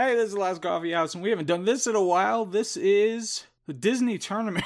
Hey, this is the Last Coffee House, and we haven't done this in a while. This is the Disney tournament.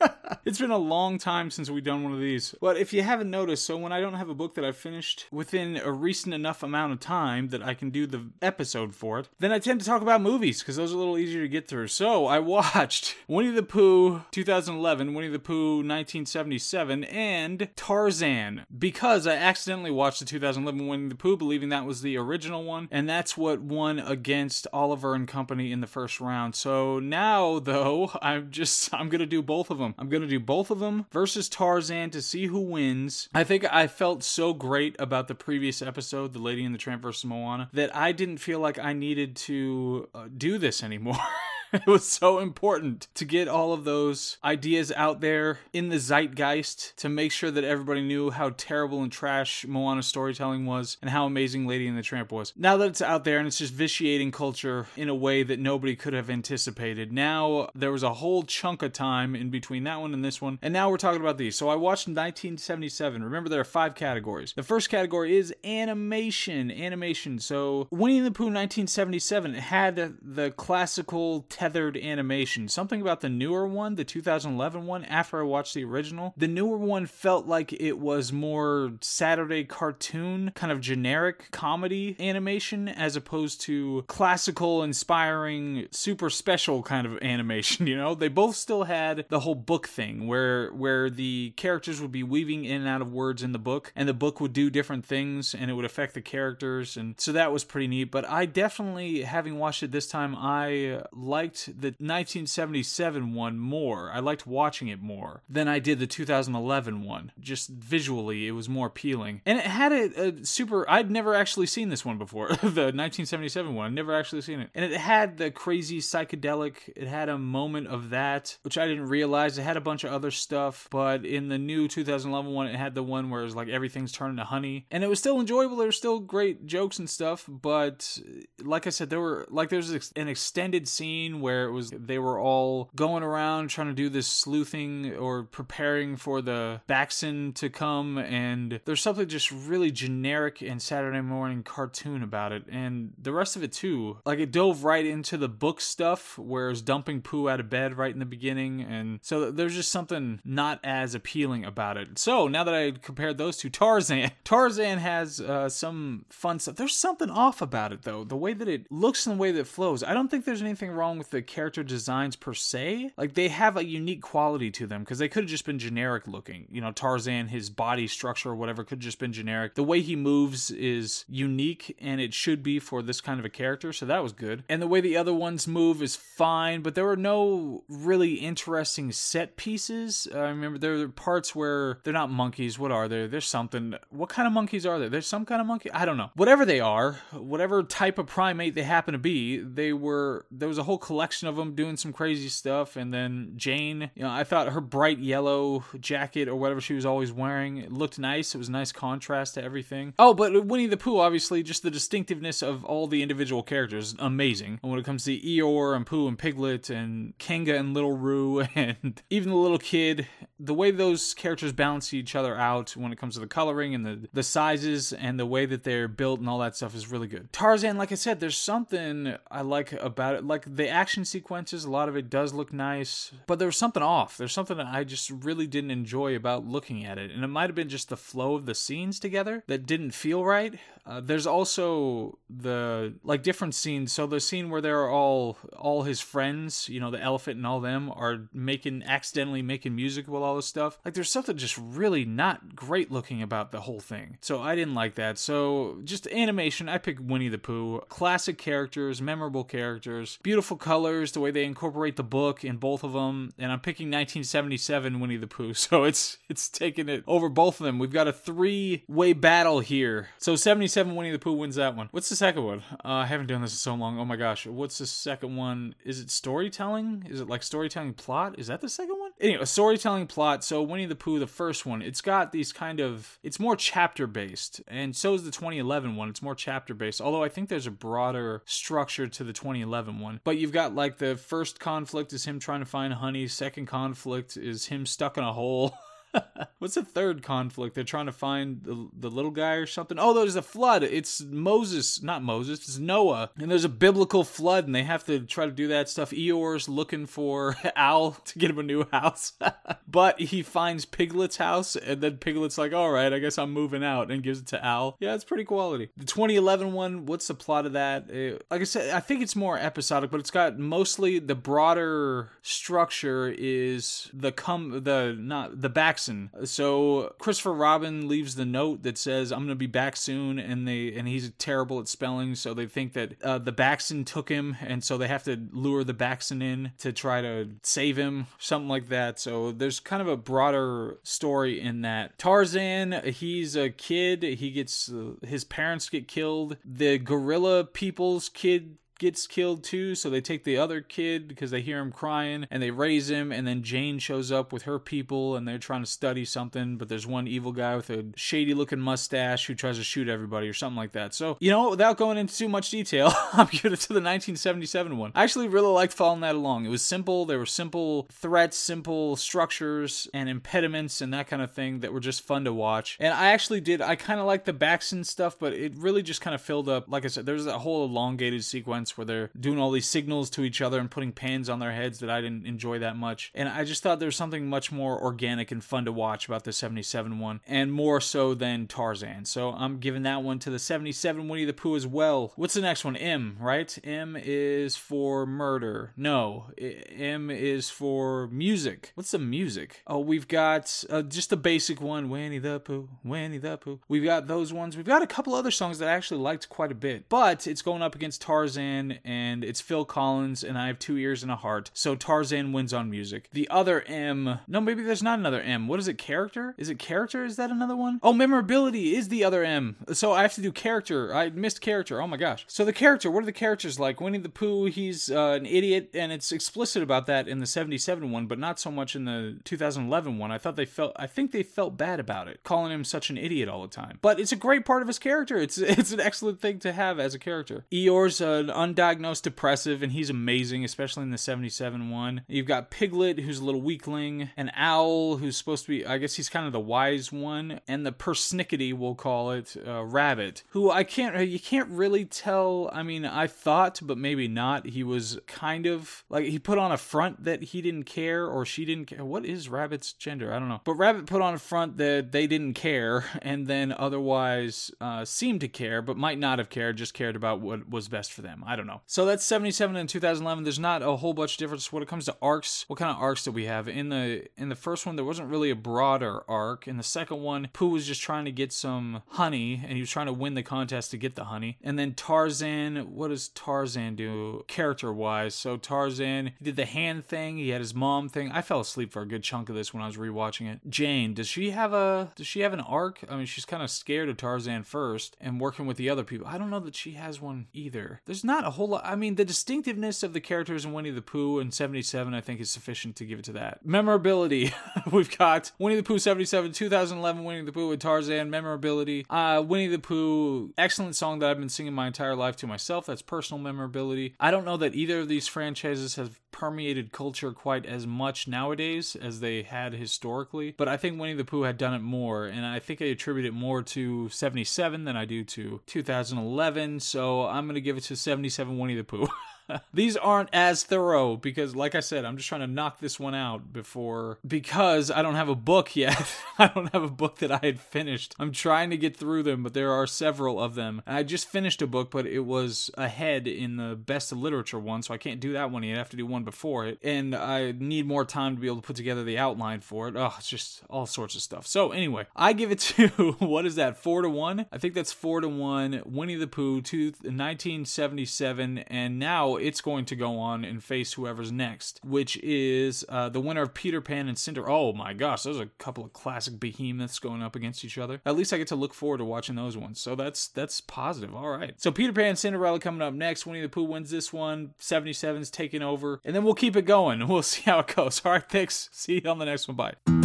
it's been a long time since we've done one of these. But if you haven't noticed, so when I don't have a book that I've finished within a recent enough amount of time that I can do the episode for it, then I tend to talk about movies because those are a little easier to get through. So I watched Winnie the Pooh 2011, Winnie the Pooh 1977, and Tarzan because I accidentally watched the 2011 Winnie the Pooh, believing that was the original one, and that's what won against Oliver and Company in the first round. So now, though, I'm just I'm gonna do both of them. I'm going to do both of them versus Tarzan to see who wins. I think I felt so great about the previous episode, The Lady and the Tramp versus Moana, that I didn't feel like I needed to uh, do this anymore. it was so important to get all of those ideas out there in the zeitgeist to make sure that everybody knew how terrible and trash Moana storytelling was and how amazing Lady and the Tramp was. Now that it's out there and it's just vitiating culture in a way that nobody could have anticipated, now there was a whole chunk of time in between that one and this one, and now we're talking about these. So I watched 1977. Remember, there are five categories. The first category is animation. Animation. So Winnie the Pooh 1977 had the classical tethered animation. Something about the newer one, the 2011 one, after I watched the original, the newer one felt like it was more Saturday cartoon, kind of generic comedy animation, as opposed to classical, inspiring, super special kind of animation. You know, they both still had the whole book thing where where the characters would be weaving in and out of words in the book, and the book would do different things, and it would affect the characters, and so that was pretty neat. But I definitely, having watched it this time, I like liked the 1977 one more. I liked watching it more than I did the 2011 one. Just visually, it was more appealing. And it had a, a super. I'd never actually seen this one before, the 1977 one. I'd never actually seen it. And it had the crazy psychedelic, it had a moment of that, which I didn't realize. It had a bunch of other stuff, but in the new 2011 one, it had the one where it was like everything's turning to honey. And it was still enjoyable. There were still great jokes and stuff, but like I said, there were like there's an extended scene where it was they were all going around trying to do this sleuthing or preparing for the Backson to come, and there's something just really generic and Saturday morning cartoon about it, and the rest of it too. Like it dove right into the book stuff, where dumping Pooh out of bed right in the beginning, and so there's just something not as appealing about it. So now that I compared those two, Tarzan, Tarzan has uh, some fun stuff. There's something off about it though, the way that it looks and the way that it flows. I don't think there's anything wrong with the character designs per se. Like they have a unique quality to them because they could have just been generic looking. You know, Tarzan, his body structure or whatever could have just been generic. The way he moves is unique and it should be for this kind of a character, so that was good. And the way the other ones move is fine, but there were no really interesting set pieces. I remember there were parts where they're not monkeys. What are they? There's something. What kind of monkeys are there? There's some kind of monkey. I don't know. Whatever they are, whatever type of primate they happen to be, they were. There was a whole collection collection of them doing some crazy stuff. And then Jane, you know, I thought her bright yellow jacket or whatever she was always wearing it looked nice. It was a nice contrast to everything. Oh, but Winnie the Pooh, obviously, just the distinctiveness of all the individual characters, amazing. And when it comes to Eeyore and Pooh and Piglet and Kanga and Little Roo and even the little kid, the way those characters balance each other out when it comes to the coloring and the, the sizes and the way that they're built and all that stuff is really good. Tarzan, like I said, there's something I like about it. Like the action sequences, a lot of it does look nice, but there was something off. There's something that I just really didn't enjoy about looking at it. And it might have been just the flow of the scenes together that didn't feel right. Uh, there's also the like different scenes. So the scene where they're all all his friends, you know, the elephant and all them are making accidentally making music with all this stuff. Like there's something just really not great looking about the whole thing. So I didn't like that. So just animation, I pick Winnie the Pooh. Classic characters, memorable characters, beautiful colors, the way they incorporate the book in both of them. And I'm picking 1977 Winnie the Pooh. So it's it's taking it over both of them. We've got a three-way battle here. So 77 Winnie the Pooh wins that one. What's the second one? Uh, I haven't done this in so long. Oh my gosh. What's the second one? Is it storytelling? Is it like storytelling plot? Is that the second one? Anyway, storytelling plot. So Winnie the Pooh, the first one, it's got these kind of it's more chapter based, and so is the 2011 one. It's more chapter based. Although I think there's a broader structure to the 2011 one. But you've got like the first conflict is him trying to find honey. Second conflict is him stuck in a hole. What's the third conflict? They're trying to find the, the little guy or something. Oh, there's a flood. It's Moses, not Moses, it's Noah. And there's a biblical flood, and they have to try to do that stuff. Eeyore's looking for Owl to get him a new house. but he finds Piglet's house, and then Piglet's like, all right, I guess I'm moving out, and gives it to Owl. Yeah, it's pretty quality. The 2011 one, what's the plot of that? It, like I said, I think it's more episodic, but it's got mostly the broader structure is the come the not the Backson so Christopher Robin leaves the note that says, "I'm going to be back soon," and they and he's terrible at spelling, so they think that uh, the Backson took him, and so they have to lure the Backson in to try to save him, something like that. So there's kind of a broader story in that. Tarzan, he's a kid. He gets uh, his parents get killed. The gorilla people's kid gets killed too, so they take the other kid because they hear him crying and they raise him. And then Jane shows up with her people and they're trying to study something, but there's one evil guy with a shady looking mustache who tries to shoot everybody or something like that. So, you know, without going into too much detail, I'm giving it to the 1977 one. I actually really liked following that along. It was simple, there were simple threats, simple structures and impediments and that kind of thing that were just fun to watch. And I actually did, I kind of like the Backson stuff, but it really just kind of filled up, like I said, there's a whole elongated sequence where they're doing all these signals to each other and putting pans on their heads that I didn't enjoy that much. And I just thought there was something much more organic and fun to watch about the 77 one, and more so than Tarzan. So I'm giving that one to the 77 Winnie the Pooh as well. What's the next one? M, right? M is for murder. No, M is for music. What's the music? Oh, we've got uh, just the basic one Winnie the Pooh, Winnie the Pooh. We've got those ones. We've got a couple other songs that I actually liked quite a bit, but it's going up against Tarzan and it's Phil Collins, and I have two ears and a heart. So Tarzan wins on music. The other M, no, maybe there's not another M. What is it? Character? Is it character? Is that another one? Oh, memorability is the other M. So I have to do character. I missed character. Oh my gosh. So the character, what are the characters like? Winnie the Pooh, he's uh, an idiot, and it's explicit about that in the 77 one, but not so much in the 2011 one. I thought they felt, I think they felt bad about it, calling him such an idiot all the time. But it's a great part of his character. It's it's an excellent thing to have as a character. Eeyore's an undiagnosed depressive, and he's amazing, especially in the 77 one. You've got Piglet, who's a little weakling, an Owl, who's supposed to be, I guess he's kind of the wise one, and the persnickety, we'll call it, uh, Rabbit, who I can't, you can't really tell. I mean, I thought, but maybe not. He was kind of like, he put on a front that he didn't care, or she didn't care. What is Rabbit's gender? I don't know. But Rabbit put on a front that they didn't care, and then otherwise uh, seemed to care, but might not have cared, just cared about what was best for them. I know. So that's 77 and 2011. There's not a whole bunch of difference when it comes to arcs. What kind of arcs do we have? In the in the first one, there wasn't really a broader arc. In the second one, Pooh was just trying to get some honey, and he was trying to win the contest to get the honey. And then Tarzan, what does Tarzan do character wise? So Tarzan did the hand thing. He had his mom thing. I fell asleep for a good chunk of this when I was rewatching it. Jane, does she have a does she have an arc? I mean, she's kind of scared of Tarzan first and working with the other people. I don't know that she has one either. There's not a whole lot. I mean, the distinctiveness of the characters in Winnie the Pooh and 77, I think, is sufficient to give it to that. Memorability. We've got Winnie the Pooh 77, 2011 Winnie the Pooh with Tarzan. Memorability. Uh, Winnie the Pooh, excellent song that I've been singing my entire life to myself. That's personal memorability. I don't know that either of these franchises have permeated culture quite as much nowadays as they had historically, but I think Winnie the Pooh had done it more, and I think I attribute it more to 77 than I do to 2011, so I'm going to give it to 77 Winnie the Pooh. These aren't as thorough because, like I said, I'm just trying to knock this one out before because I don't have a book yet. I don't have a book that I had finished. I'm trying to get through them, but there are several of them. I just finished a book, but it was ahead in the best of literature one, so I can't do that one yet. I have to do one before it, and I need more time to be able to put together the outline for it. Oh, it's just all sorts of stuff. So anyway, I give it to what is that? Four to one? I think that's four to one. Winnie the Pooh, two, 1977, and now it's going to go on and face whoever's next, which is uh, the winner of Peter Pan and Cinder. Oh my gosh, those are a couple of classic behemoths going up against each other. At least I get to look forward to watching those ones. So that's that's positive. All right. So Peter Pan and Cinderella coming up next. Winnie the Pooh wins this one. 77's taking over, and then we'll keep it going. We'll see how it goes. All right, thanks. See you on the next one. Bye.